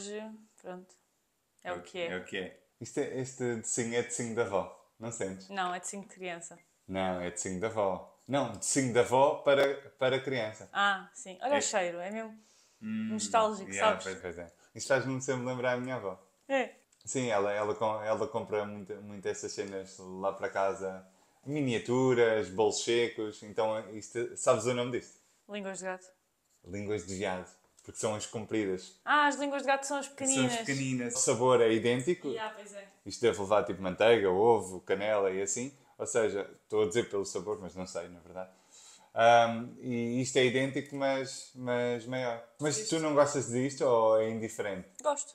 hoje, pronto. É, o que é. É o que é. Isto é este desenho é desenho da avó, não sentes? Não, é de 5 criança. Não, é desenho da avó. Não, desenho da avó para, para criança. Ah, sim. Olha É. o cheiro, é mesmo nostálgico, Yeah, sabes? pois, pois é. Isto faz-me sempre lembrar a minha avó. É. Sim, ela, ela, ela compra muito, muito essas cenas lá para casa. Miniaturas, bolos secos. Então, isto, sabes o nome disto? Línguas de gato. Línguas de viado. Porque são as compridas. Ah, as línguas de gato são as pequeninas. São as pequeninas. O sabor é idêntico. Yeah, pois é. Isto deve levar tipo manteiga, ovo, canela e assim. Ou seja, estou a dizer pelo sabor, mas não sei, na verdade. Ahm, e isto é idêntico, mas, mas maior. Mas tu não gostas disto ou é indiferente? Gosto.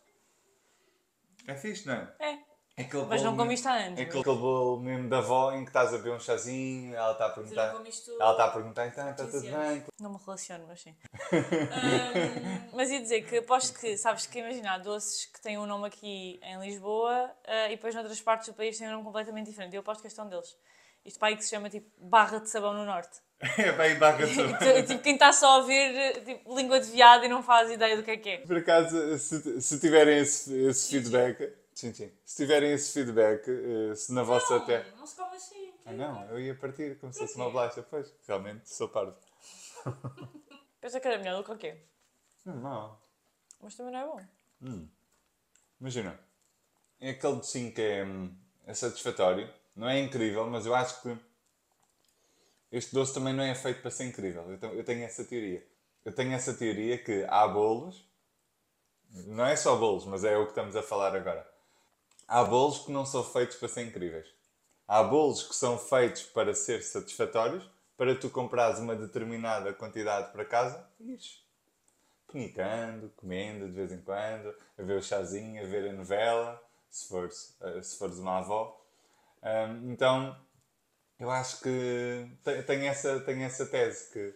É fixe, não é? É. Aquele Mas não comiste há anos. É aquele, aquele bolo mesmo da avó em que estás a beber um chazinho, ela está a perguntar. não comiste Ela está a perguntar, então está 15 tudo bem. Não me relaciono, mas sim. Ahm, mas ia dizer que aposto que, sabes que imagina, há doces que têm um nome aqui em Lisboa ah, e depois noutras partes do país têm um nome completamente diferente. Eu aposto que este é um deles. Isto para aí que se chama tipo barra de sabão no norte. É bem barra de sabão. tu- tipo, quem está só a ver tipo, língua de viado e não faz ideia do que é que é. Por acaso, se, se tiverem esse, esse feedback, tchim, tchim. se tiverem esse feedback, eh, se na vossa terra. não se come assim. Ah, não, eu ia partir como se fosse uma bolacha. Pois, realmente, sou parvo. Pensa que era melhor do que o quê? Não, Mas também não é bom. imagina. É aquele docinho que é, hum, é satisfatório. Não é incrível, mas eu acho que este doce também não é feito para ser incrível. Eu tenho essa teoria. Eu tenho essa teoria que há bolos, não é só bolos, mas é o que estamos a falar agora. Há bolos que não são feitos para ser incríveis. Há bolos que são feitos para ser satisfatórios, para tu comprares uma determinada quantidade para casa e ires penicando, comendo de vez em quando, a ver o chazinho, a ver a novela, se fores, eh, se fores uma avó. Então, eu acho que te- tenho essa, tenho essa tese, que,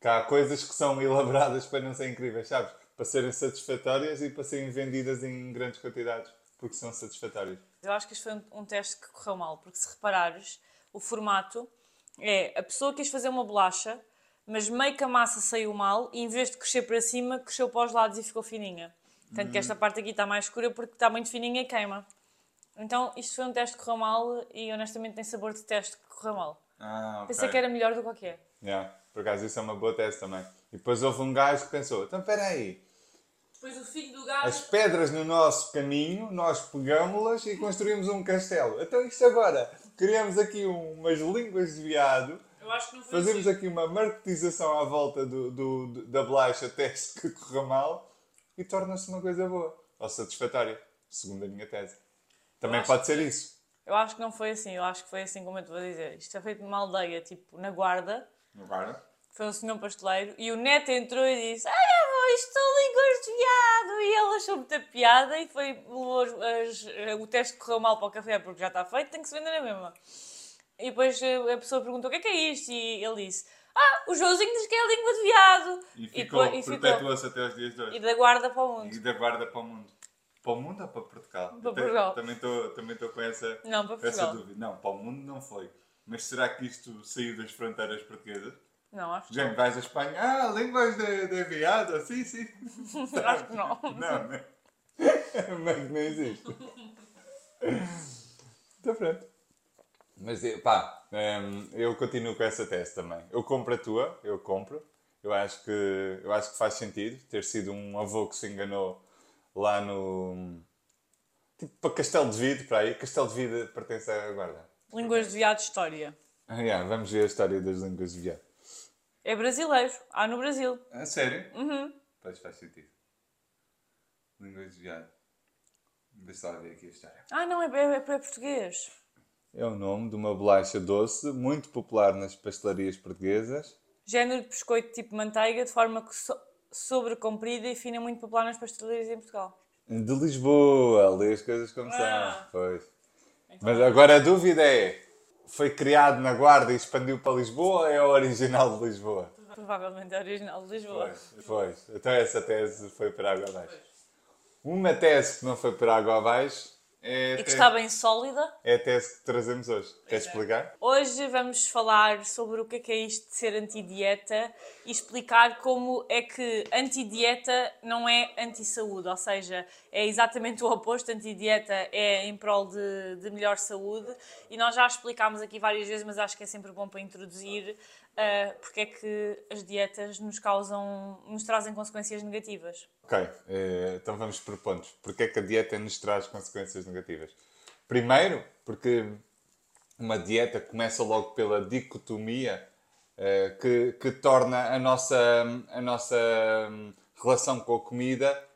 que há coisas que são elaboradas para não serem incríveis, sabes? Para serem satisfatórias e para serem vendidas em grandes quantidades, porque são satisfatórias. Eu acho que isto foi um, um teste que correu mal, porque se reparares, o formato é a pessoa quis fazer uma bolacha, mas meio que a massa saiu mal e em vez de crescer para cima, cresceu para os lados e ficou fininha. Tanto que esta parte aqui está mais escura porque está muito fininha e queima. Então isto foi um teste que correu mal e honestamente tem sabor de teste que correu mal. Ah, Pensei que era melhor do que o que é. Yeah, por acaso isso é uma boa tese também. E depois houve um gajo que pensou, então espera aí, Depois o filho do as gajo. pedras no nosso caminho, nós pegámos-las e construímos um castelo. Então isto agora, criamos aqui umas línguas de viado, Eu acho que não foi fazemos assim. aqui uma marketização à volta do, do- do- da bolacha teste que correu mal e torna-se uma coisa boa, ou satisfatória, segundo a minha tese. Também pode ser isso. Eu acho que não foi assim. Eu acho que foi assim como eu te vou dizer. Isto é feito numa aldeia, tipo, na guarda. Agora? Foi um senhor pasteleiro e o neto entrou e disse: Ai, avó, isto são línguas de viado! E ele achou muita piada e foi, as- as- o teste correu mal para o café porque já está feito, tem que se vender na mesma. E depois eh, a pessoa perguntou: O que é que é isto? E ele disse: Ah, o Joãozinho diz que é a língua de viado! E ficou, e perpetuou-se até os dias de hoje. E da guarda para o mundo. E da guarda para o mundo. Para o mundo ou para Portugal? Para Portugal. Também estou também com essa, Não, essa dúvida. Não, para o mundo não foi. Mas será que isto saiu das fronteiras portuguesas? Não, acho que Gente, vais à Espanha, ah, línguas de, de viado, sim, sim. Acho que não. Não, não. Mas não existe. Está pronto. Mas eh, pá, hum, eu continuo com essa tese também. Eu compro a tua, eu compro. Eu acho que, eu acho que faz sentido ter sido um avô que se enganou lá no. Tipo, para Castelo de Vide, para aí. Castelo de Vide pertence à guarda. Línguas de viado, história. Ah, yeah, vamos ver a história das línguas de viado. É brasileiro. Há no Brasil. A sério? Uhum. Pois faz sentido. Línguas de viado. Deixa lá ver aqui a história. Ah, não, é, é, é para português. É o nome de uma bolacha doce muito popular nas pastelarias portuguesas. Género de biscoito tipo manteiga, de forma que so sobre comprida e fina, muito popular nas pastelarias em Portugal. De Lisboa, lê as coisas como Ah. são. Pois. Mas agora a dúvida é: foi criado na Guarda e expandiu para Lisboa ou é o original de Lisboa? Provavelmente é original de Lisboa. Pois, pois. Então essa tese foi para água abaixo. Uma tese que não foi para água abaixo É e que está bem sólida. É a tese que trazemos hoje. Queres é. explicar? Hoje vamos falar sobre o que é, que é isto de ser anti-dieta e explicar como é que anti-dieta não é anti-saúde, ou seja, é exatamente o oposto. Anti-dieta é em prol de, de melhor saúde e nós já explicámos aqui várias vezes, mas acho que é sempre bom para introduzir ah, porque é que as dietas nos causam, nos trazem consequências negativas. Ok, eh, então vamos por pontos. Porquê é que a dieta nos traz consequências negativas? Primeiro, porque uma dieta começa logo pela dicotomia eh, que, que torna a nossa, a nossa hum, relação com a comida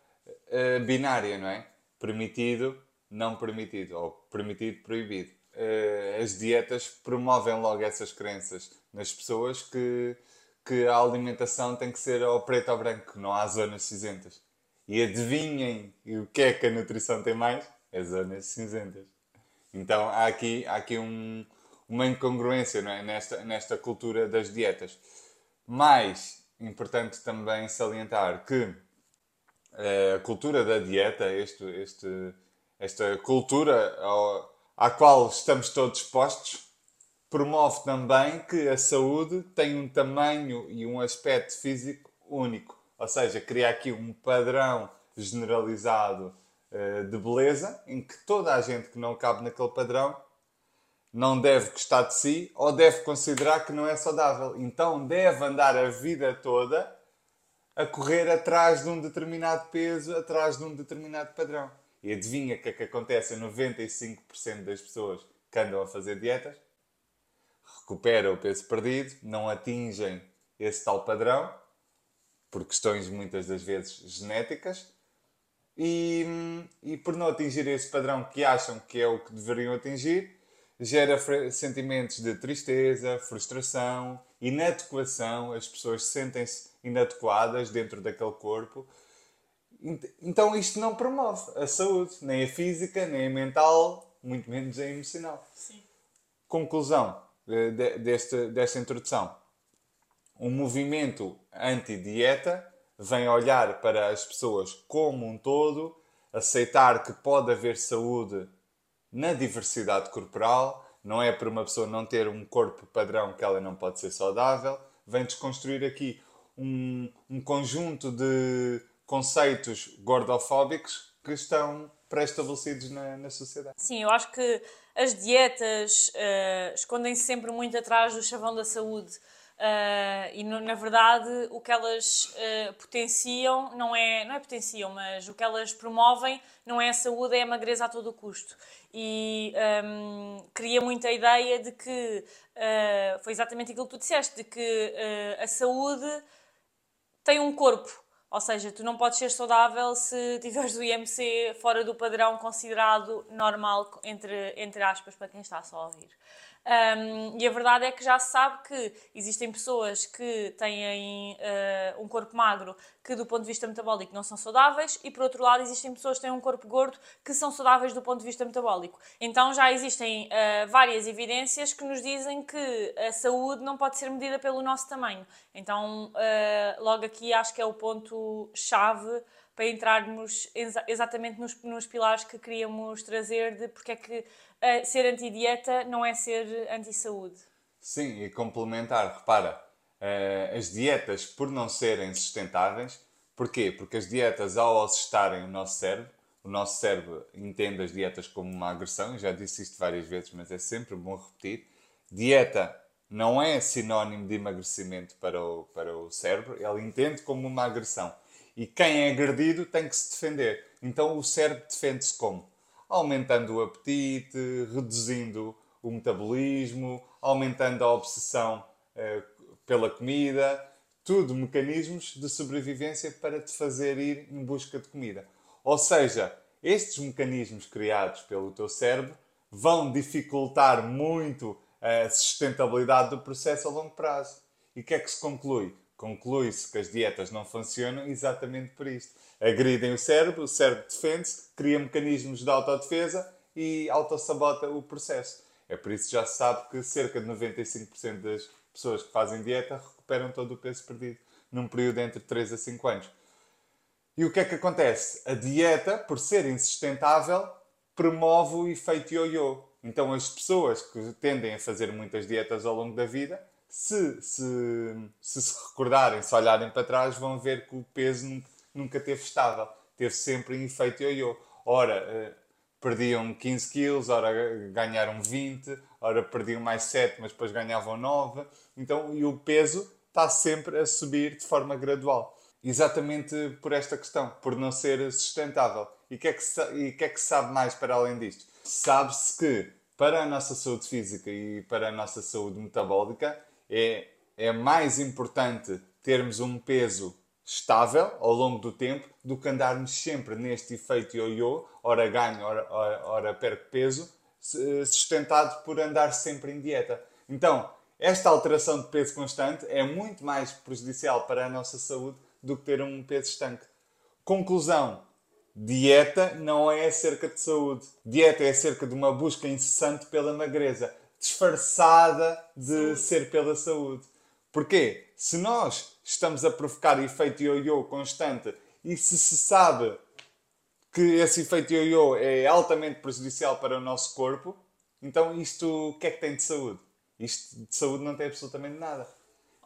eh, binária, não é? Permitido, não permitido, ou permitido, proibido. Eh, as dietas promovem logo essas crenças nas pessoas que, que a alimentação tem que ser ao preto ou branco, não há zonas cinzentas. E adivinhem o que é que a nutrição tem mais? É zonas cinzentas. Então há aqui, há aqui um- uma incongruência é? nesta, nesta cultura das dietas. Mais importante também salientar que eh, a cultura da dieta, este, este, esta cultura ao- à qual estamos todos expostos, promove também que a saúde tem um tamanho e um aspecto físico único. Ou seja, cria aqui um padrão generalizado eh, de beleza em que toda a gente que não cabe naquele padrão não deve gostar de si ou deve considerar que não é saudável. Então deve andar a vida toda a correr atrás de um determinado peso, atrás de um determinado padrão. E adivinha o que é que acontece a 95% das pessoas que andam a fazer dietas? Recuperam o peso perdido, não atingem esse tal padrão, por questões muitas das vezes genéticas, e, e por não atingir esse padrão que acham que é o que deveriam atingir, gera sentimentos de tristeza, frustração, inadequação, as pessoas sentem-se inadequadas dentro daquele corpo. Ent- Então isto não promove a saúde, nem a física, nem a mental, muito menos a emocional. Sim. Conclusão de- deste, desta introdução. Um movimento anti-dieta vem olhar para as pessoas como um todo, aceitar que pode haver saúde na diversidade corporal, não é por uma pessoa não ter um corpo padrão que ela não pode ser saudável, vem desconstruir aqui um, um conjunto de conceitos gordofóbicos que estão pré-estabelecidos na, na sociedade. Sim, eu acho que as dietas eh, escondem-se sempre muito atrás do chavão da saúde. Eh, e no- na verdade o que elas eh, potenciam não é, não é potenciam, mas o que elas promovem não é a saúde, é a magreza a todo custo. E ehm, cria muita ideia de que eh, foi exatamente aquilo que tu disseste, de que a saúde tem um corpo. Ou seja, tu não podes ser saudável se tiveres o IMC fora do padrão considerado normal, entre, entre aspas, para quem está só a ouvir. Um, e a verdade é que já se sabe que existem pessoas que têm eh, um corpo magro que, do ponto de vista metabólico, não são saudáveis, e por outro lado, existem pessoas que têm um corpo gordo que são saudáveis do ponto de vista metabólico. Então já existem eh, várias evidências que nos dizem que a saúde não pode ser medida pelo nosso tamanho. Então, eh, logo aqui acho que é o ponto-chave para entrarmos exa- exatamente nos, nos pilares que queríamos trazer de porque é que eh, ser anti-dieta não é ser anti-saúde. Sim, e complementar, repara, eh, as dietas, por não serem sustentáveis, porquê? Porque as dietas, ao assustarem o nosso cérebro, o nosso cérebro entende as dietas como uma agressão, já disse isto várias vezes, mas é sempre bom repetir. Dieta não é sinónimo de emagrecimento para o, para o cérebro, ele entende como uma agressão. E quem é agredido tem que se defender. Então o cérebro defende-se como? Aumentando o apetite, reduzindo o metabolismo, aumentando a obsessão eh, pela comida, tudo mecanismos de sobrevivência para te fazer ir em busca de comida. Ou seja, estes mecanismos criados pelo teu cérebro vão dificultar muito a sustentabilidade do processo a longo prazo. E o que é que se conclui? Conclui-se que as dietas não funcionam exatamente por isto. Agridem o cérebro, o cérebro defende-se, cria mecanismos de autodefesa e autossabota o processo. É por isso que já se sabe que cerca de 95% das pessoas que fazem dieta recuperam todo o peso perdido num período entre 3 a 5 anos. E o que é que acontece? A dieta, por ser insustentável, promove o efeito ioiô. Então as pessoas que tendem a fazer muitas dietas ao longo da vida, se se, se, se recordarem, se olharem para trás, vão ver que o peso nunca teve estável. Teve sempre em efeito ioiô. Ora, eh, perdiam 15 quilos, ora ganharam 20, ora perdiam mais 7, mas depois ganhavam 9. Então, e o peso está sempre a subir de forma gradual. Exatamente por esta questão, por não ser sustentável. E o que, é que, que é que sabe mais para além disto? Sabe-se que para a nossa saúde física e para a nossa saúde metabólica é, é mais importante termos um peso estável ao longo do tempo do que andarmos sempre neste efeito ioiô, ora ganho, ora, ora, ora perco peso, sustentado por andar sempre em dieta. Então, esta alteração de peso constante é muito mais prejudicial para a nossa saúde do que ter um peso estanque. Conclusão: dieta não é acerca de saúde. Dieta é acerca de uma busca incessante pela magreza, disfarçada de ser pela saúde. Porquê? Se nós estamos a provocar efeito ioiô constante e se se sabe que esse efeito ioiô é altamente prejudicial para o nosso corpo, então isto o que é que tem de saúde? Isto de saúde não tem absolutamente nada.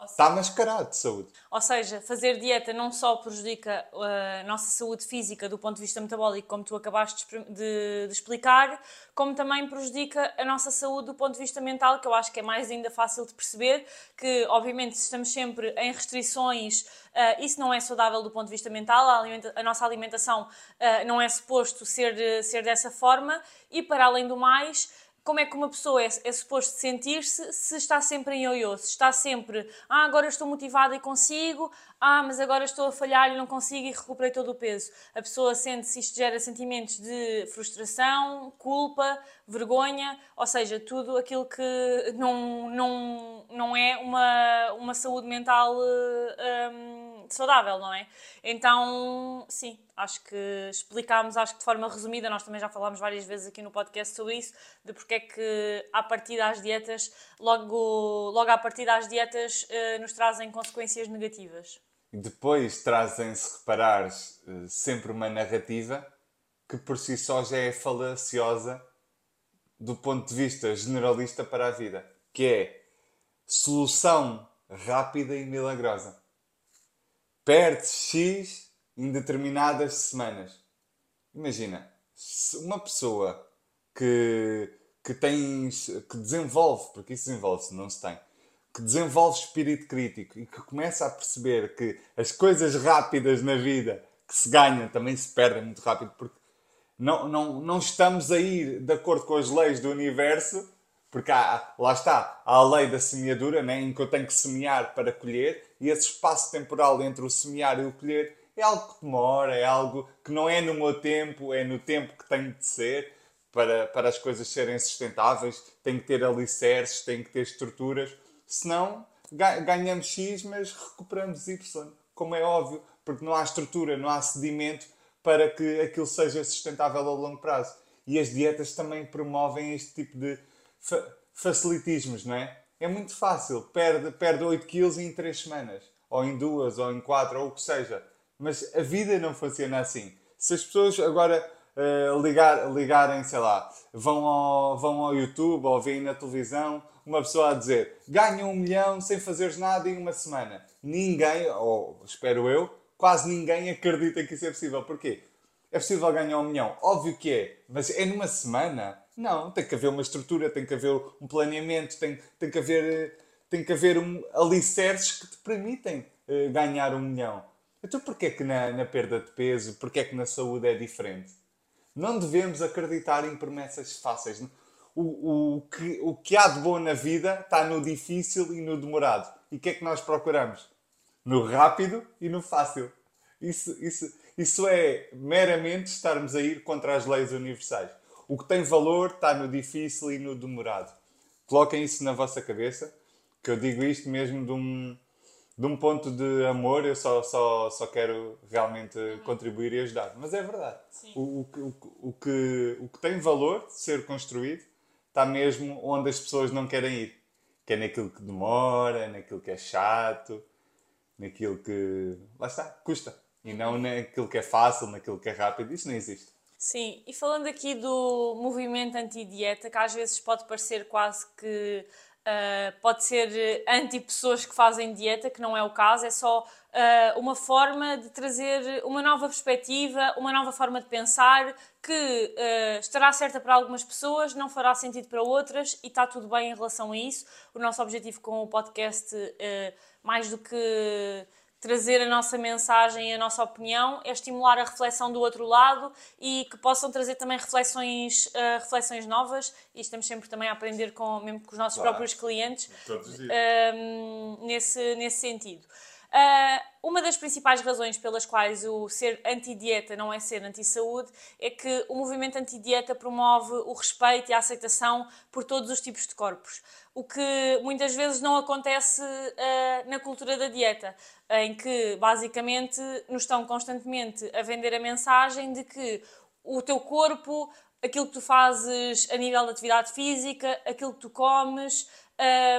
Está mascarado de saúde. Ou seja, fazer dieta não só prejudica uh, a nossa saúde física do ponto de vista metabólico, como tu acabaste de, de, explicar, como também prejudica a nossa saúde do ponto de vista mental, que eu acho que é mais ainda fácil de perceber, que obviamente se estamos sempre em restrições, uh, isso não é saudável do ponto de vista mental, a, a nossa alimentação uh, não é suposto ser, ser dessa forma, e para além do mais como é que uma pessoa é, é suposto sentir-se se está sempre em ioiô, se está sempre, ah, agora estou motivada e consigo, ah, mas agora estou a falhar e não consigo e recuperei todo o peso. A pessoa sente-se, isto gera sentimentos de frustração, culpa, vergonha, ou seja, tudo aquilo que não, não, não é uma, uma saúde mental um, saudável, não é? Então, sim, acho que explicámos, acho que de forma resumida, nós também já falámos várias vezes aqui no podcast sobre isso, de porque é que a partir das dietas, logo, logo a partir das dietas, uh, nos trazem consequências negativas. Depois trazem, se reparares, uh, sempre uma narrativa que por si só já é falaciosa do ponto de vista generalista para a vida, que é solução rápida e milagrosa. Perde X em determinadas semanas. Imagina, uma pessoa que, que que desenvolve, porque isso desenvolve-se, não se tem, que desenvolve espírito crítico e que começa a perceber que as coisas rápidas na vida que se ganham também se perdem muito rápido, porque não, não, não estamos a ir de acordo com as leis do universo, porque há, lá está, há a lei da semeadura, né, em que eu tenho que semear para colher, e esse espaço temporal entre o semear e o colher é algo que demora, é algo que não é no meu tempo, é no tempo que tem de ser para, para as coisas serem sustentáveis, tem que ter alicerces, tem que ter estruturas, senão ganhamos X, mas recuperamos Y, como é óbvio, porque não há estrutura, não há sedimento para que aquilo seja sustentável a longo prazo. E as dietas também promovem este tipo de fa facilitismos, não é? É muito fácil, perde, perde 8 quilos em 3 semanas, ou em 2, ou em 4, ou o que seja mas a vida não funciona assim. Se as pessoas agora uh, ligar, ligarem, sei lá, vão ao, vão ao YouTube ou veem na televisão uma pessoa a dizer ganha um milhão sem fazeres nada em uma semana. Ninguém, ou espero eu, quase ninguém acredita que isso é possível. Porquê? É possível ganhar um milhão? Óbvio que é, mas é numa semana? Não, tem que haver uma estrutura, tem que haver um planeamento, tem, tem que haver, tem que haver um, alicerces que te permitem uh, ganhar um milhão. Então porquê que na, na perda de peso, porquê que na saúde é diferente? Não devemos acreditar em promessas fáceis. O, o, que, o que há de bom na vida está no difícil e no demorado. E o que é que nós procuramos? No rápido e no fácil. Isso, isso, isso é meramente estarmos a ir contra as leis universais. O que tem valor está no difícil e no demorado. Coloquem isso na vossa cabeça, que eu digo isto mesmo de um, de um ponto de amor, eu só, só, só quero realmente contribuir e ajudar. Mas é verdade. O, o, o, o, que, o que tem valor de ser construído está mesmo onde as pessoas não querem ir. Que é naquilo que demora, naquilo que é chato, naquilo que. Lá está, custa. E não naquilo que é fácil, naquilo que é rápido. Isso não existe. Sim, e falando aqui do movimento anti-dieta, que às vezes pode parecer quase que uh, pode ser anti-pessoas que fazem dieta, que não é o caso, é só uh, uma forma de trazer uma nova perspectiva, uma nova forma de pensar que uh, estará certa para algumas pessoas, não fará sentido para outras e está tudo bem em relação a isso. O nosso objetivo com o podcast, mais do que trazer a nossa mensagem e a nossa opinião, é estimular a reflexão do outro lado e que possam trazer também reflexões, uh, reflexões novas e estamos sempre também a aprender com, mesmo com os nossos claro. próprios clientes uh, nesse, nesse sentido. Uh, uma das principais razões pelas quais o ser anti-dieta não é ser anti-saúde é que o movimento anti-dieta promove o respeito e a aceitação por todos os tipos de corpos, o que muitas vezes não acontece uh, na cultura da dieta, em que basicamente nos estão constantemente a vender a mensagem de que o teu corpo, aquilo que tu fazes a nível de atividade física, aquilo que tu comes,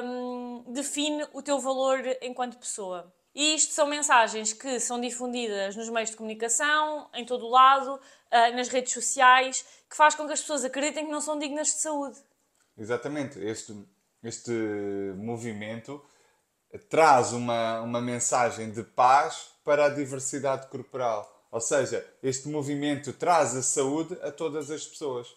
um, define o teu valor enquanto pessoa. E isto são mensagens que são difundidas nos meios de comunicação, em todo o lado, ah, nas redes sociais, que faz com que as pessoas acreditem que não são dignas de saúde. Exatamente. Este, este movimento traz uma, uma mensagem de paz para a diversidade corporal. Ou seja, este movimento traz a saúde a todas as pessoas.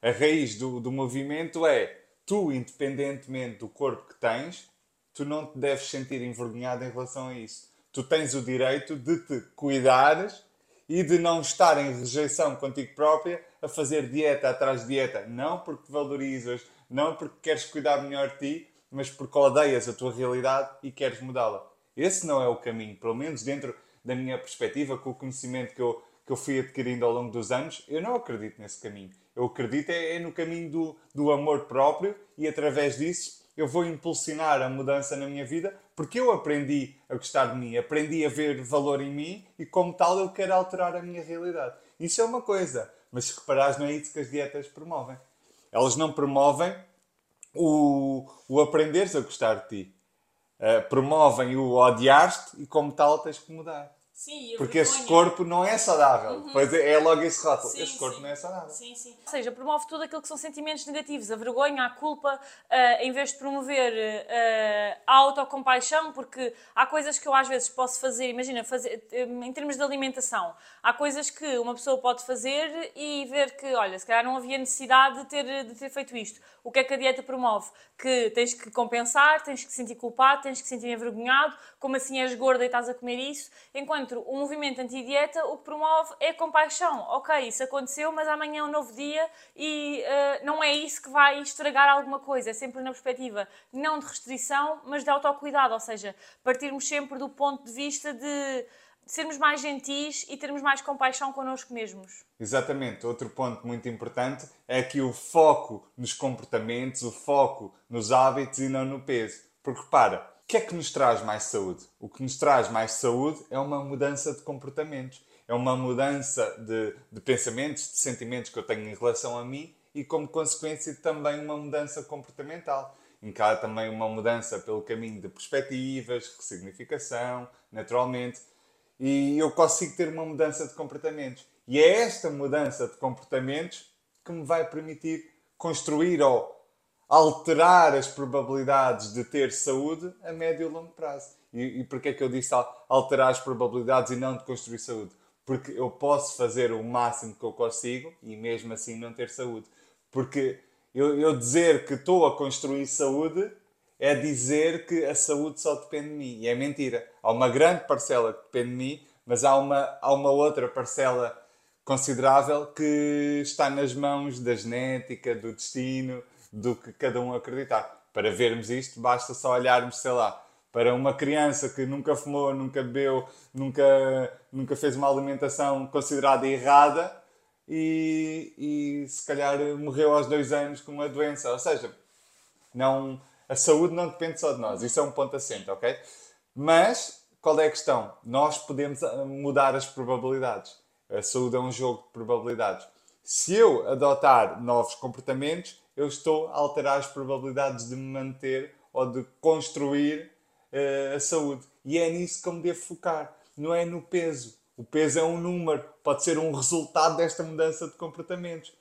A raiz do, do movimento é tu, independentemente do corpo que tens, tu não te deves sentir envergonhado em relação a isso. Tu tens o direito de te cuidares e de não estar em rejeição contigo própria a fazer dieta atrás de dieta. Não porque valorizas, não porque queres cuidar melhor de ti, mas porque odeias a tua realidade e queres mudá-la. Esse não é o caminho, pelo menos dentro da minha perspectiva, com o conhecimento que eu, que eu fui adquirindo ao longo dos anos, eu não acredito nesse caminho. Eu acredito é, é no caminho do, do amor próprio e através disso eu vou impulsionar a mudança na minha vida porque eu aprendi a gostar de mim, aprendi a ver valor em mim e, como tal, eu quero alterar a minha realidade. Isso é uma coisa, mas se reparares, não é isso que as dietas promovem. Elas não promovem o, o aprenderes a gostar de ti. Uh, promovem o odiar-te e, como tal, tens que mudar. Sim, Porque esse corpo não é saudável. Uhum. Pois é, é logo esse rótulo. Sim, esse corpo sim. não é saudável. Sim, sim. Ou seja, promove tudo aquilo que são sentimentos negativos, a vergonha, a culpa, uh, em vez de promover uh, a autocompaixão, porque há coisas que eu às vezes posso fazer, imagina, fazer, em termos de alimentação, há coisas que uma pessoa pode fazer e ver que, olha, se calhar não havia necessidade de ter, de ter feito isto. O que é que a dieta promove? Que tens que compensar, tens que sentir culpado, tens que sentir envergonhado, como assim és gorda e estás a comer isso, enquanto o movimento anti-dieta o que promove é compaixão. Ok, isso aconteceu, mas amanhã é um novo dia e uh, não é isso que vai estragar alguma coisa. É sempre na perspectiva não de restrição, mas de autocuidado. Ou seja, partirmos sempre do ponto de vista de sermos mais gentis e termos mais compaixão connosco mesmos. Exatamente. Outro ponto muito importante é que o foco nos comportamentos, o foco nos hábitos e não no peso. Porque repara, que é que nos traz mais saúde? O que nos traz mais saúde é uma mudança de comportamentos, é uma mudança de, de pensamentos, de sentimentos que eu tenho em relação a mim e, como consequência, também uma mudança comportamental. Encara também uma mudança pelo caminho de perspectivas, ressignificação, naturalmente. E eu consigo ter uma mudança de comportamentos. E é esta mudança de comportamentos que me vai permitir construir ou alterar as probabilidades de ter saúde a médio e longo prazo. E, e porquê é que eu disse alterar as probabilidades e não de construir saúde? Porque eu posso fazer o máximo que eu consigo e mesmo assim não ter saúde. Porque eu, eu dizer que estou a construir saúde é dizer que a saúde só depende de mim. E é mentira. Há uma grande parcela que depende de mim, mas há uma, há uma outra parcela considerável que está nas mãos da genética, do destino, do que cada um acreditar. Para vermos isto, basta só olharmos, sei lá, para uma criança que nunca fumou, nunca bebeu, nunca, nunca fez uma alimentação considerada errada e, e se calhar morreu aos dois anos com uma doença. Ou seja, não, a saúde não depende só de nós. Isso é um ponto assente, ok? Mas qual é a questão? Nós podemos ah, mudar as probabilidades. A saúde é um jogo de probabilidades. Se eu adotar novos comportamentos, eu estou a alterar as probabilidades de me manter ou de construir uh, a saúde. E é nisso que eu me devo focar, não é no peso. O peso é um número, pode ser um resultado desta mudança de comportamentos.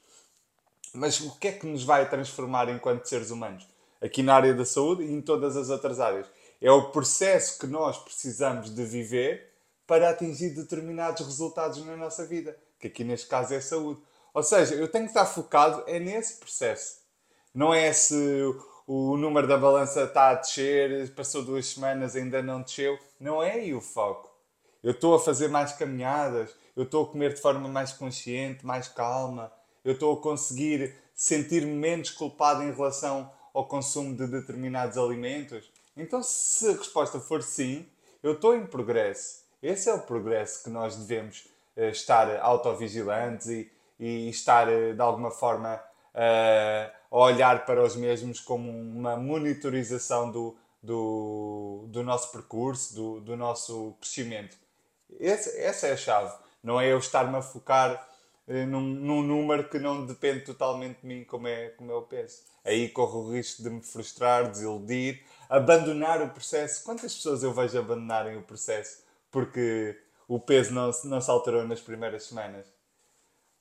Mas o que é que nos vai transformar enquanto seres humanos? Aqui na área da saúde e em todas as outras áreas. É o processo que nós precisamos de viver para atingir determinados resultados na nossa vida, que aqui neste caso é saúde. Ou seja, eu tenho que estar focado é nesse processo. Não é se o número da balança está a descer, passou duas semanas ainda não desceu. Não é aí o foco. Eu estou a fazer mais caminhadas, eu estou a comer de forma mais consciente, mais calma, eu estou a conseguir sentir-me menos culpado em relação ao consumo de determinados alimentos. Então, se a resposta for sim, eu estou em progresso. Esse é o progresso que nós devemos uh, estar autovigilantes e, e estar, uh, de alguma forma, uh, a olhar para os mesmos como uma monitorização do, do, do nosso percurso, do, do nosso crescimento. Esse, essa é a chave. Não é eu estar-me a focar num, num, número que não depende totalmente de mim, como é, como eu penso. Aí corro o risco de me frustrar, desiludir, abandonar o processo. Quantas pessoas eu vejo abandonarem o processo porque o peso não, não se alterou nas primeiras semanas?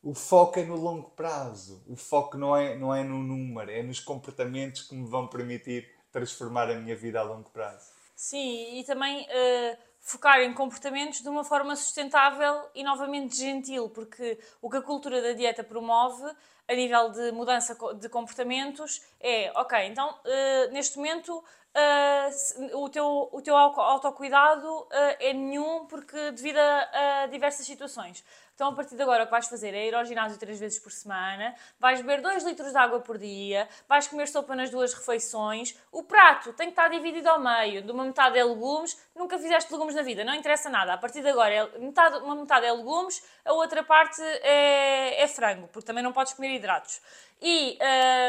O foco é no longo prazo. O foco não é, não é no número, é nos comportamentos que me vão permitir transformar a minha vida a longo prazo. Sim, e também uh, focar em comportamentos de uma forma sustentável e novamente gentil, porque o que a cultura da dieta promove a nível de mudança de comportamentos é, ok, então uh, neste momento uh, o, teu, o teu autocuidado uh, é nenhum porque devido a, a, diversas situações. Então, a partir de agora, o que vais fazer é ir ao ginásio três vezes por semana, vais beber 2 litros de água por dia, vais comer sopa nas duas refeições. O prato tem que estar dividido ao meio, de uma metade é legumes, nunca fizeste legumes na vida, não interessa nada. A partir de agora, é metade, uma metade é legumes, a outra parte é, é frango, porque também não podes comer hidratos. E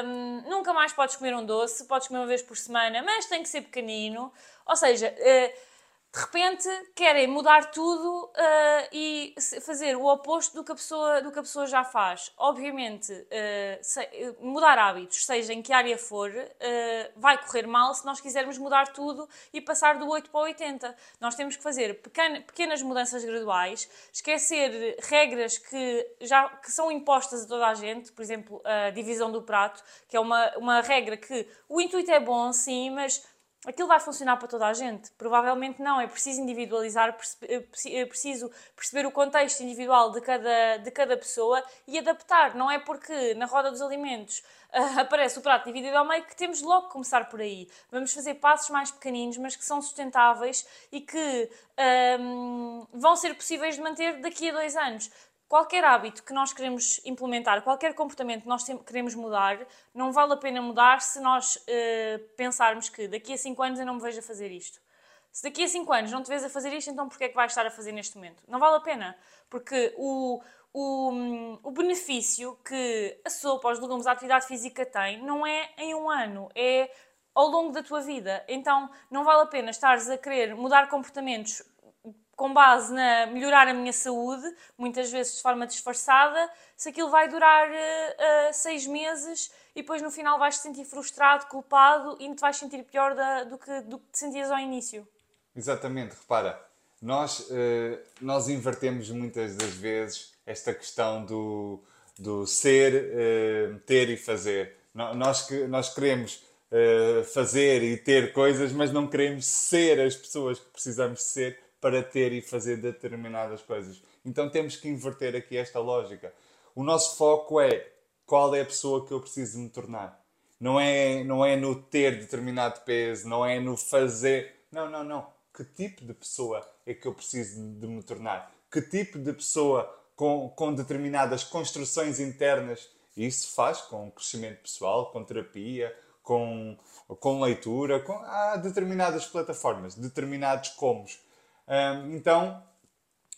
um, nunca mais podes comer um doce, podes comer uma vez por semana, mas tem que ser pequenino. Ou seja, uh, de repente querem mudar tudo uh, e fazer o oposto do que a pessoa, do que a pessoa já faz. Obviamente, uh, se, mudar hábitos, seja em que área for, uh, vai correr mal se nós quisermos mudar tudo e passar do 8 para o 80. Nós temos que fazer pequena, pequenas mudanças graduais, esquecer regras que, já, que são impostas a toda a gente, por exemplo, a divisão do prato, que é uma, uma regra que o intuito é bom, sim, mas aquilo vai funcionar para toda a gente? Provavelmente não. É preciso individualizar, é preciso perceber o contexto individual de cada, de cada pessoa e adaptar. Não é porque na roda dos alimentos uh, aparece o prato dividido ao meio que temos logo que começar por aí. Vamos fazer passos mais pequeninos, mas que são sustentáveis e que um, vão ser possíveis de manter daqui a dois anos qualquer hábito que nós queremos implementar, qualquer comportamento que nós queremos mudar, não vale a pena mudar se nós uh, pensarmos que daqui a 5 anos eu não me vejo a fazer isto. Se daqui a 5 anos não te vês a fazer isto, então porquê é que vais estar a fazer neste momento? Não vale a pena, porque o, o, o benefício que a sopa, os legumes, a atividade física tem, não é em um ano, é ao longo da tua vida. Então não vale a pena estares a querer mudar comportamentos com base na melhorar a minha saúde, muitas vezes de forma disfarçada, se aquilo vai durar uh, seis meses e depois no final vais te sentir frustrado, culpado e te vais sentir pior da, do, que, do que te sentias ao início. Exatamente, repara, nós, uh, nós invertemos muitas das vezes esta questão do, do ser, ter e fazer. Nós, nós queremos fazer e ter coisas, mas não queremos ser as pessoas que precisamos ser para ter e fazer determinadas coisas. Então temos que inverter aqui esta lógica. O nosso foco é qual é a pessoa que eu preciso me tornar. Não é, não é no ter determinado peso, não é no fazer. Não, não, não. Que tipo de pessoa é que eu preciso de me tornar? Que tipo de pessoa com, com determinadas construções internas? Isso faz com crescimento pessoal, com terapia, com, com leitura, com, há determinadas plataformas, determinados comos então,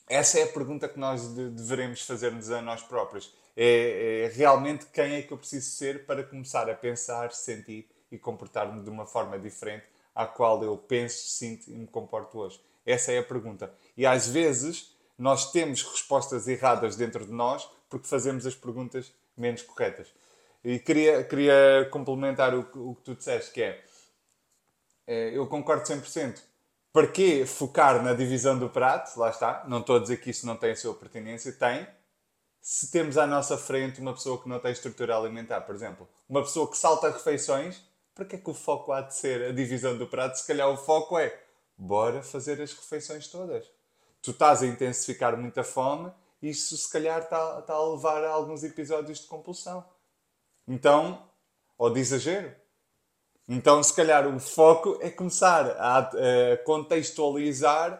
essa é a pergunta que nós de, deveremos fazer-nos a nós próprios. É, é, realmente quem é que eu preciso ser para começar a pensar, sentir e comportar-me de uma forma diferente à qual eu penso, sinto e me comporto hoje? Essa é a pergunta. E às vezes nós temos respostas erradas dentro de nós porque fazemos as perguntas menos corretas. E queria, queria complementar o, o que tu disseste, que é, é eu concordo 100%. Para que focar na divisão do prato? Lá está. Não estou a dizer que isso não tem a sua pertinência. Tem. Se temos à nossa frente uma pessoa que não tem estrutura alimentar, por exemplo, uma pessoa que salta refeições, para que é que o foco há de ser a divisão do prato? Se calhar o foco é bora fazer as refeições todas. Tu estás a intensificar muita fome e isso se calhar está, a levar a alguns episódios de compulsão. Então, ou de exagero. Então, se calhar, o foco é começar a, a contextualizar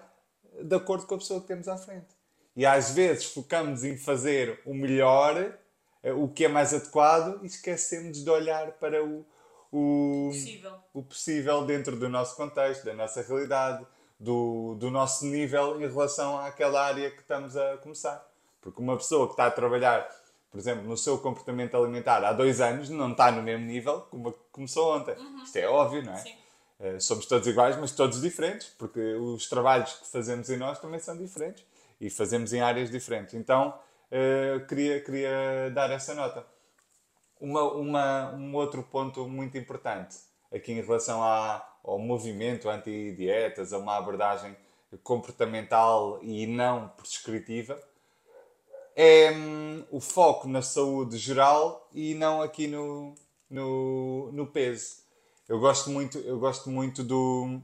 de acordo com a pessoa que temos à frente. E às vezes focamos em fazer o melhor, eh, o que é mais adequado, e esquecemos de olhar para o, o, Possível. o possível dentro do nosso contexto, da nossa realidade, do, do nosso nível em relação àquela área que estamos a começar. Porque uma pessoa que está a trabalhar, por exemplo, no seu comportamento alimentar há dois anos, não está no mesmo nível como começou ontem. Isto é óbvio, não é? Sim. Eh, somos todos iguais, mas todos diferentes, porque os trabalhos que fazemos em nós também são diferentes e fazemos em áreas diferentes. Então, eh, queria, queria dar essa nota. Uma, uma, um outro ponto muito importante aqui em relação à, ao movimento anti-dietas, a uma abordagem comportamental e não prescritiva, é hum, o foco na saúde geral e não aqui no, no, no peso. Eu gosto muito, eu gosto muito do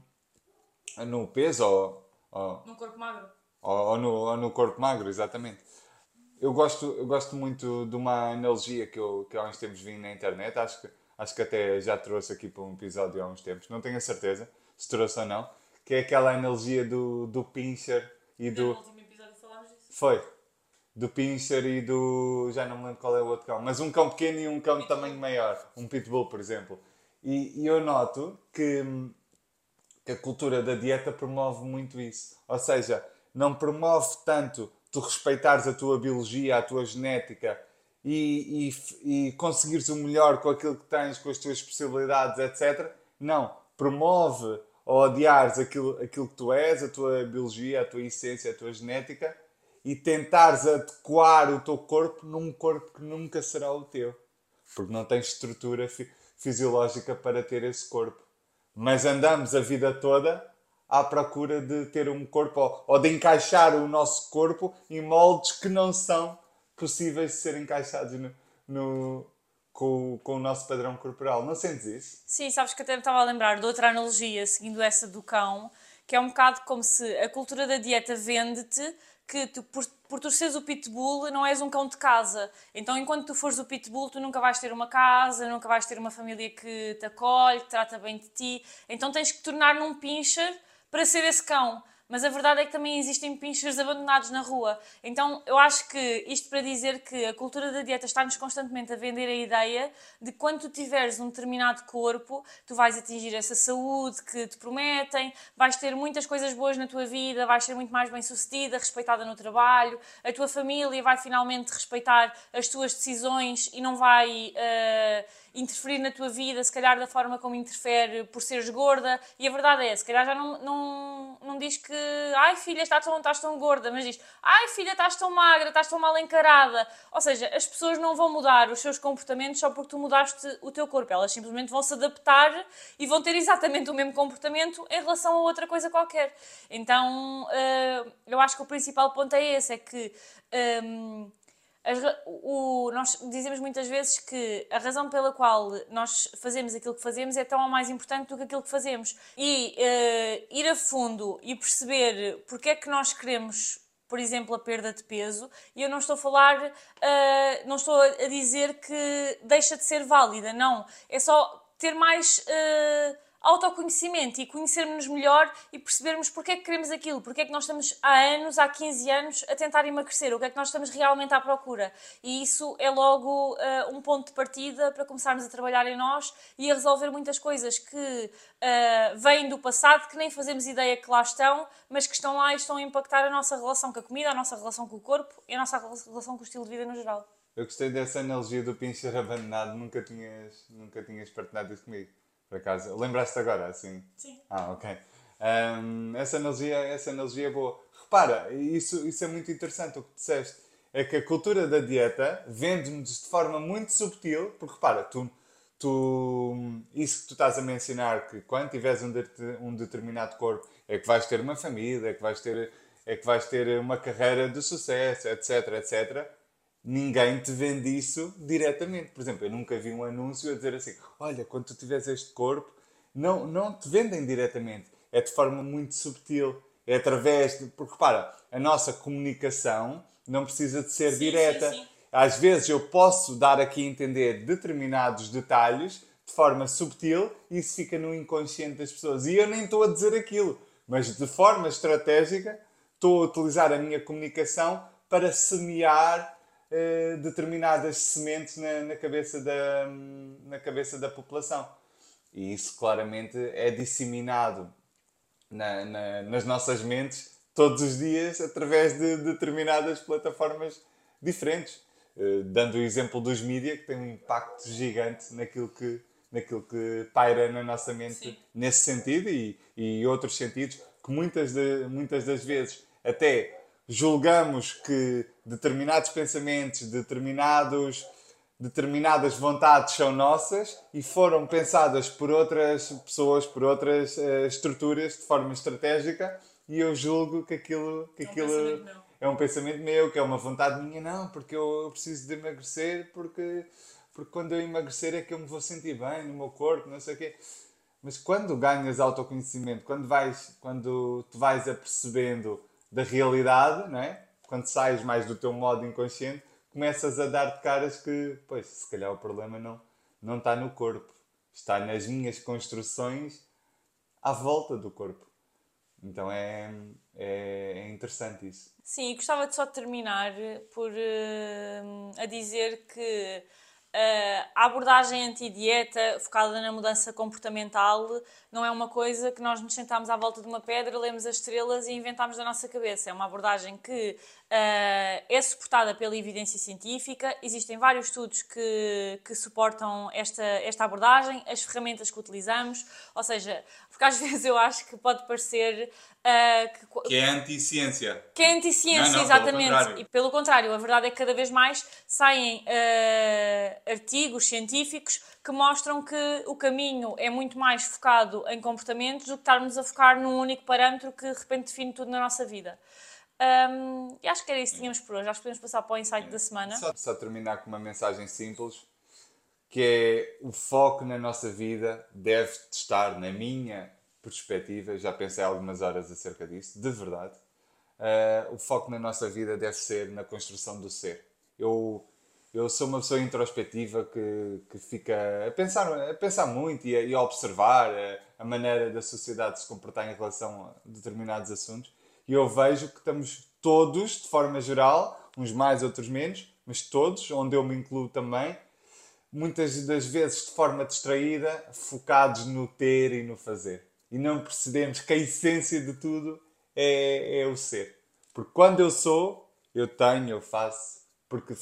no peso ou, ou, Num corpo magro. ou, ou no, ou no corpo magro, exatamente. Eu gosto, eu gosto muito de uma analogia que eu, que há uns tempos vi na internet, acho que, acho que até já trouxe aqui para um episódio há uns tempos, não tenho a certeza se trouxe ou não, que é aquela analogia do, do pincher e do. No último episódio falámos disso. Foi. Do pincher e do. Já não me lembro qual é o outro cão. Mas um cão pequeno e um cão de tamanho maior. Um pitbull, por exemplo. E, e eu noto que, que a cultura da dieta promove muito isso. Ou seja, não promove tanto tu respeitares a tua biologia, a tua genética e, e, e conseguires o melhor com aquilo que tens, com as tuas possibilidades, etc. Não. Promove ou odiares aquilo, aquilo que tu és, a tua biologia, a tua essência, a tua genética e tentares adequar o teu corpo num corpo que nunca será o teu. Porque não tens estrutura fi- fisiológica para ter esse corpo. Mas andamos a vida toda à procura de ter um corpo ou, de encaixar o nosso corpo em moldes que não são possíveis de ser encaixados no, no- com, com o nosso padrão corporal. Não sentes isso? Sim, sabes que até me estava a lembrar de outra analogia, seguindo essa do cão, que é um bocado como se a cultura da dieta vende-te que tu, por, por tu seres o pitbull não és um cão de casa. Então, enquanto tu fores o pitbull, tu nunca vais ter uma casa, nunca vais ter uma família que te acolhe, que trata bem de ti. Então, tens que tornar num pincher para ser esse cão. Mas a verdade é que também existem pinchers abandonados na rua. Então, eu acho que isto para dizer que a cultura da dieta está-nos constantemente a vender a ideia de quando tu tiveres um determinado corpo, tu vais atingir essa saúde que te prometem, vais ter muitas coisas boas na tua vida, vais ser muito mais bem-sucedida, respeitada no trabalho, a tua família vai finalmente respeitar as tuas decisões e não vai eh, interferir na tua vida, se calhar da forma como interfere por seres gorda. E a verdade é, se calhar já não, não, não diz que ai filha, estás tão, estás tão gorda, mas diz ai filha, estás tão magra, estás tão mal encarada. Ou seja, as pessoas não vão mudar os seus comportamentos só porque tu mudaste o teu corpo, elas simplesmente vão se adaptar e vão ter exatamente o mesmo comportamento em relação a outra coisa qualquer. Então, eh, eu acho que o principal ponto é esse, é que hum, as o, nós dizemos muitas vezes que a razão pela qual nós fazemos aquilo que fazemos é tão ou mais importante do que aquilo que fazemos. E eh, ir a fundo e perceber porque é que nós queremos, por exemplo, a perda de peso, e eu não estou a falar, eh, não estou a dizer que deixa de ser válida, não. É só ter mais. eh, autoconhecimento e conhecermos-nos melhor e percebermos porque é que queremos aquilo, porque é que nós estamos há anos, há 15 anos, a tentar emagrecer, o que é que nós estamos realmente à procura. E isso é logo eh, um ponto de partida para começarmos a trabalhar em nós e a resolver muitas coisas que eh, vêm do passado, que nem fazemos ideia que lá estão, mas que estão lá e estão a impactar a nossa relação com a comida, a nossa relação com o corpo e a nossa relação com o estilo de vida no geral. Eu gostei dessa analogia do pincher abandonado, nunca tinhas, nunca tinhas partilhado isso comigo, por acaso. Lembraste agora, assim? Sim. Ah, ok. Ahm, essa, analogia, essa analogia é boa. Repara, isso, isso é muito interessante o que disseste. É que a cultura da dieta vende-nos de forma muito subtil, porque repara, tu, tu, isso que tu estás a mencionar, que quando tiveres um, det- um determinado corpo é que vais ter uma família, é que vais ter, é que vais ter uma carreira de sucesso, etc, etc. Ninguém te vende isso diretamente. Por exemplo, eu nunca vi um anúncio a dizer assim: olha, quando tu tiveres este corpo, não, não te vendem diretamente. É de forma muito subtil. É através de. Porque repara, a nossa comunicação não precisa de ser Sim, direta. sim, sim. Às vezes eu posso dar aqui a entender determinados detalhes de forma subtil e isso fica no inconsciente das pessoas. E eu nem estou a dizer aquilo, mas de forma estratégica estou a utilizar a minha comunicação para semear eh, determinadas sementes na, na cabeça da, na cabeça da população. E isso claramente é disseminado na- na- nas nossas mentes todos os dias através de determinadas plataformas diferentes. Eh, dando o exemplo dos mídia, que tem um impacto gigante naquilo que, naquilo que paira na nossa mente Sim. nesse sentido e, e outros sentidos que muitas, de- muitas das vezes até julgamos que determinados pensamentos, determinados determinadas vontades são nossas e foram pensadas por outras pessoas, por outras eh, estruturas de forma estratégica e eu julgo que aquilo, que É um aquilo pensamento meu. é um pensamento meu, que é uma vontade minha, não, porque eu, preciso de emagrecer, porque, porque quando eu emagrecer é que eu me vou sentir bem no meu corpo, não sei o quê. Mas quando ganhas autoconhecimento, quando vais, quando te vais apercebendo da realidade, não é? quando sais mais do teu modo inconsciente, começas a dar-te caras que, pois, se calhar o problema não, não está no corpo, está nas minhas construções à volta do corpo. Então é, é, é interessante isso. Sim, gostava de só terminar por eh, a dizer que a abordagem anti-dieta focada na mudança comportamental não é uma coisa que nós nos sentamos à volta de uma pedra, lemos as estrelas e inventamos da nossa cabeça. É uma abordagem que eh, é suportada pela evidência científica, existem vários estudos que, que suportam esta, esta abordagem, as ferramentas que utilizamos, ou seja, porque às vezes eu acho que pode parecer eh, que, Que é anti-ciência. que é anti-ciência, pelo exatamente. contrário. E pelo contrário, a verdade é que cada vez mais saem eh, artigos científicos que mostram que o caminho é muito mais focado em comportamentos do que estarmos a focar num único parâmetro que de repente define tudo na nossa vida. Ahm, e acho que era isso que tínhamos por hoje. Acho que podemos passar para o insight da semana. Só, só terminar com uma mensagem simples, que é o foco na nossa vida deve estar, na minha perspectiva, já pensei algumas horas acerca disso, de verdade, eh, o foco na nossa vida deve ser na construção do ser. Eu, eu sou uma pessoa introspectiva que, que fica a pensar, a pensar muito e a, e a observar a, a maneira da sociedade se comportar em relação a determinados assuntos. E eu vejo que estamos todos, de forma geral, uns mais, outros menos, mas todos, onde eu me incluo também, muitas das vezes de forma distraída, focados no ter e no fazer. E não percebemos que a essência de tudo é, é o ser. Porque quando eu sou, eu tenho, eu faço. Porque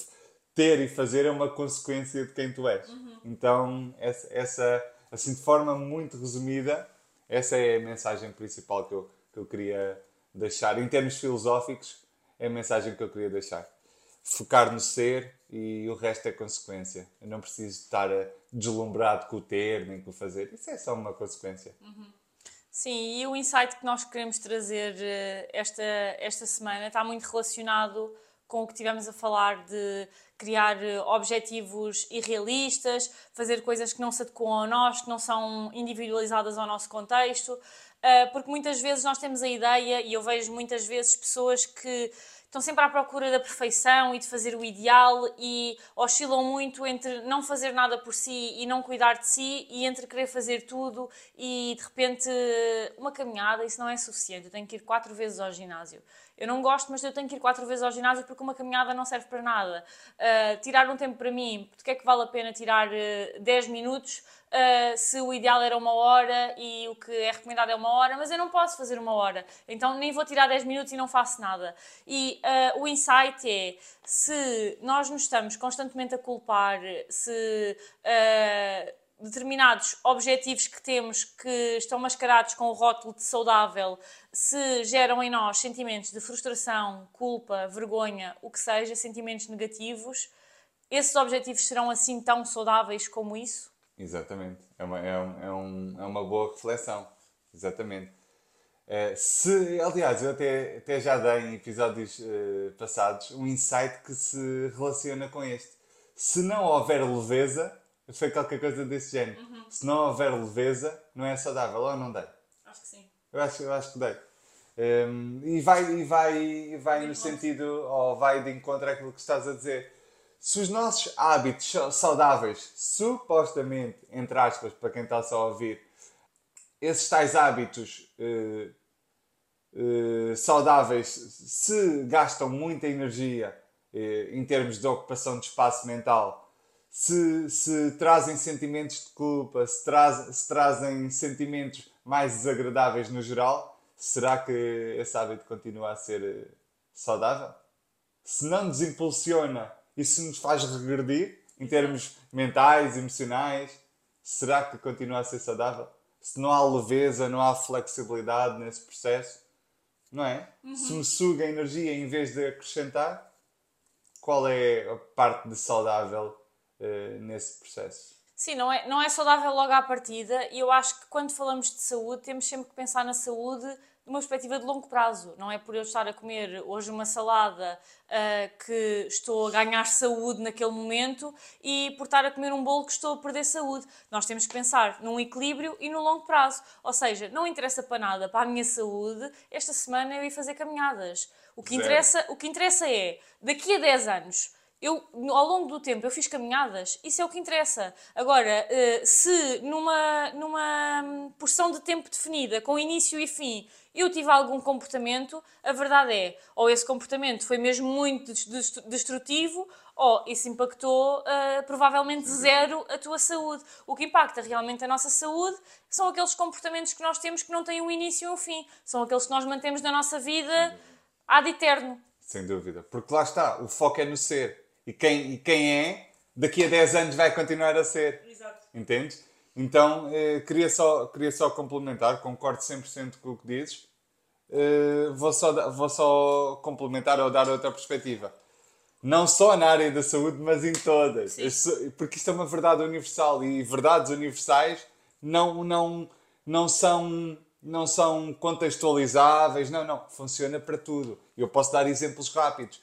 ter e fazer é uma consequência de quem tu és. Então, essa, essa, assim, de forma muito resumida, essa é a mensagem principal que eu, que eu queria deixar. Em termos filosóficos, é a mensagem que eu queria deixar. Focar no ser e o resto é consequência. Eu não preciso estar deslumbrado com o ter nem com o fazer. Isso é só uma consequência. Sim, e o insight que nós queremos trazer eh, esta, esta semana está muito relacionado com o que tivemos a falar de criar eh, objetivos irrealistas, fazer coisas que não se adequam a nós, que não são individualizadas ao nosso contexto, eh, porque muitas vezes nós temos a ideia, e eu vejo muitas vezes pessoas que estão sempre à procura da perfeição e de fazer o ideal e oscilam muito entre não fazer nada por si e não cuidar de si e entre querer fazer tudo e de repente uma caminhada, isso não é suficiente. Eu tenho que ir quatro vezes ao ginásio. Eu não gosto, mas eu tenho que ir quatro vezes ao ginásio porque uma caminhada não serve para nada. Uh, tirar um tempo para mim, porque é que vale a pena tirar uh, 10 minutos uh, se o ideal era uma hora e o que é recomendado é uma hora, mas eu não posso fazer uma hora. Então nem vou tirar 10 minutos e não faço nada. E uh, o insight é, se nós nos estamos constantemente a culpar, se uh, determinados objetivos que temos que estão mascarados com o rótulo de saudável se geram em nós sentimentos de frustração, culpa, vergonha, o que seja, sentimentos negativos, esses objetivos serão assim tão saudáveis como isso? Exatamente. É uma, é, um, é, um, é uma boa reflexão. Exatamente. Eh, se, aliás, eu até, até já dei em episódios eh, passados um insight que se relaciona com este. Se não houver leveza, foi qualquer coisa desse género. Se não houver leveza, não é saudável, ou não dei? Acho que sim. Eu acho, eu acho que dei. Um, e vai, e vai, e vai no sentido, ou vai de encontro àquilo que estás a dizer. Se os nossos hábitos sa- saudáveis, supostamente, entre aspas, para quem está só a ouvir, esses tais hábitos eh, eh, saudáveis, se gastam muita energia eh, em termos de ocupação de espaço mental, se, se trazem sentimentos de culpa, se, se trazem sentimentos mais desagradáveis no geral, será que esse hábito continua a ser saudável? Se não nos impulsiona e se nos faz regredir em termos mentais, emocionais, será que continua a ser saudável? Se não há leveza, não há flexibilidade nesse processo, não é? Se me suga a energia em vez de acrescentar, qual é a parte de saudável eh, nesse processo? Sim, não é, não é saudável logo à partida e eu acho que quando falamos de saúde temos sempre que pensar na saúde de uma perspectiva de longo prazo. Não é por eu estar a comer hoje uma salada ah, que estou a ganhar saúde naquele momento e por estar a comer um bolo que estou a perder saúde. Nós temos que pensar num equilíbrio e no longo prazo. Ou seja, não interessa para nada para a minha saúde esta semana eu ir fazer caminhadas. O que, Zero. interessa, o que interessa é, daqui a 10 anos, eu, ao longo do tempo, eu fiz caminhadas, isso é o que interessa. Agora, eh, se numa, numa hum, porção de tempo definida, com início e fim, eu tive algum comportamento, a verdade é, ou esse comportamento foi mesmo muito des- des- destrutivo, ou isso impactou eh, provavelmente zero a tua saúde. O que impacta realmente a nossa saúde são aqueles comportamentos que nós temos que não têm um início e um fim. São aqueles que nós mantemos na nossa vida ad eterno. Sem dúvida. Porque lá está, o foco é no ser. E quem, e quem é, daqui a 10 anos vai continuar a ser. Exato. Entendes? Então, eh, queria, só, queria só complementar, concordo 100% com o que dizes. Eh, vou, só, vou só complementar ou dar outra perspectiva. Não só na área da saúde, mas em todas. Sim. Porque isto é uma verdade universal e verdades universais não, não, não, são, não são contextualizáveis. Não, não. Funciona para tudo. Eu posso dar exemplos rápidos.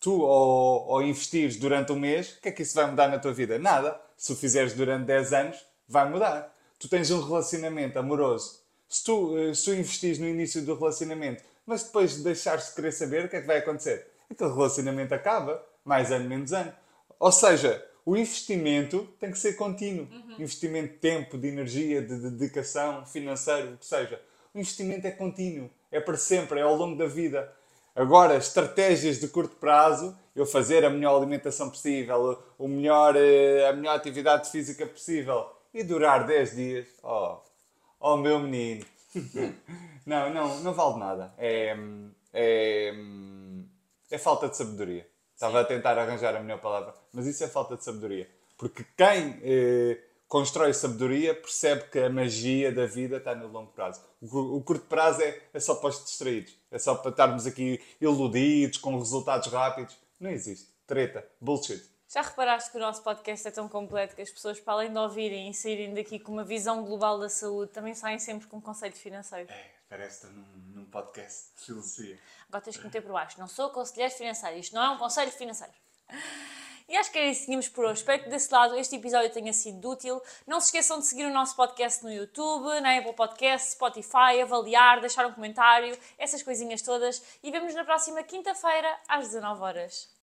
Tu, ao, ao investires durante um mês, o que é que isso vai mudar na tua vida? Nada. Se o fizeres durante 10 anos, vai mudar. Tu tens um relacionamento amoroso. Se tu, eh, se tu investires no início do relacionamento, mas depois de deixares de querer saber, o que é que vai acontecer? Aquele relacionamento acaba, mais ano, menos ano. Ou seja, o investimento tem que ser contínuo. Investimento de tempo, de energia, de dedicação, financeiro, o que seja. O investimento é contínuo, é para sempre, é ao longo da vida. Agora, estratégias de curto prazo, eu fazer a melhor alimentação possível, o melhor, eh, a melhor atividade física possível e durar 10 dias. Oh, oh meu menino. não, não, não vale nada. É, é, é falta de sabedoria. Estava a tentar arranjar a melhor palavra, mas isso é falta de sabedoria. Porque quem eh, constrói sabedoria percebe que a magia da vida está no longo prazo. O, cu- o curto prazo é, é só para os distraídos. É só para estarmos aqui iludidos, com resultados rápidos. Não existe. Treta. Bullshit. Já reparaste que o nosso podcast é tão completo que as pessoas, para além de ouvirem e saírem daqui com uma visão global da saúde, também saem sempre com um conceito financeiro? Parece estar num, num podcast de filosofia. Agora tens que meter por baixo. Não sou conselheiro financeiro. Isto não é um conselho financeiro. E acho que era isso que tínhamos por hoje. Espero que desse lado este episódio tenha sido útil. Não se esqueçam de seguir o nosso podcast no YouTube, na Apple Podcast, Spotify, avaliar, deixar um comentário, essas coisinhas todas. E vemos na próxima quinta-feira, às 19 horas.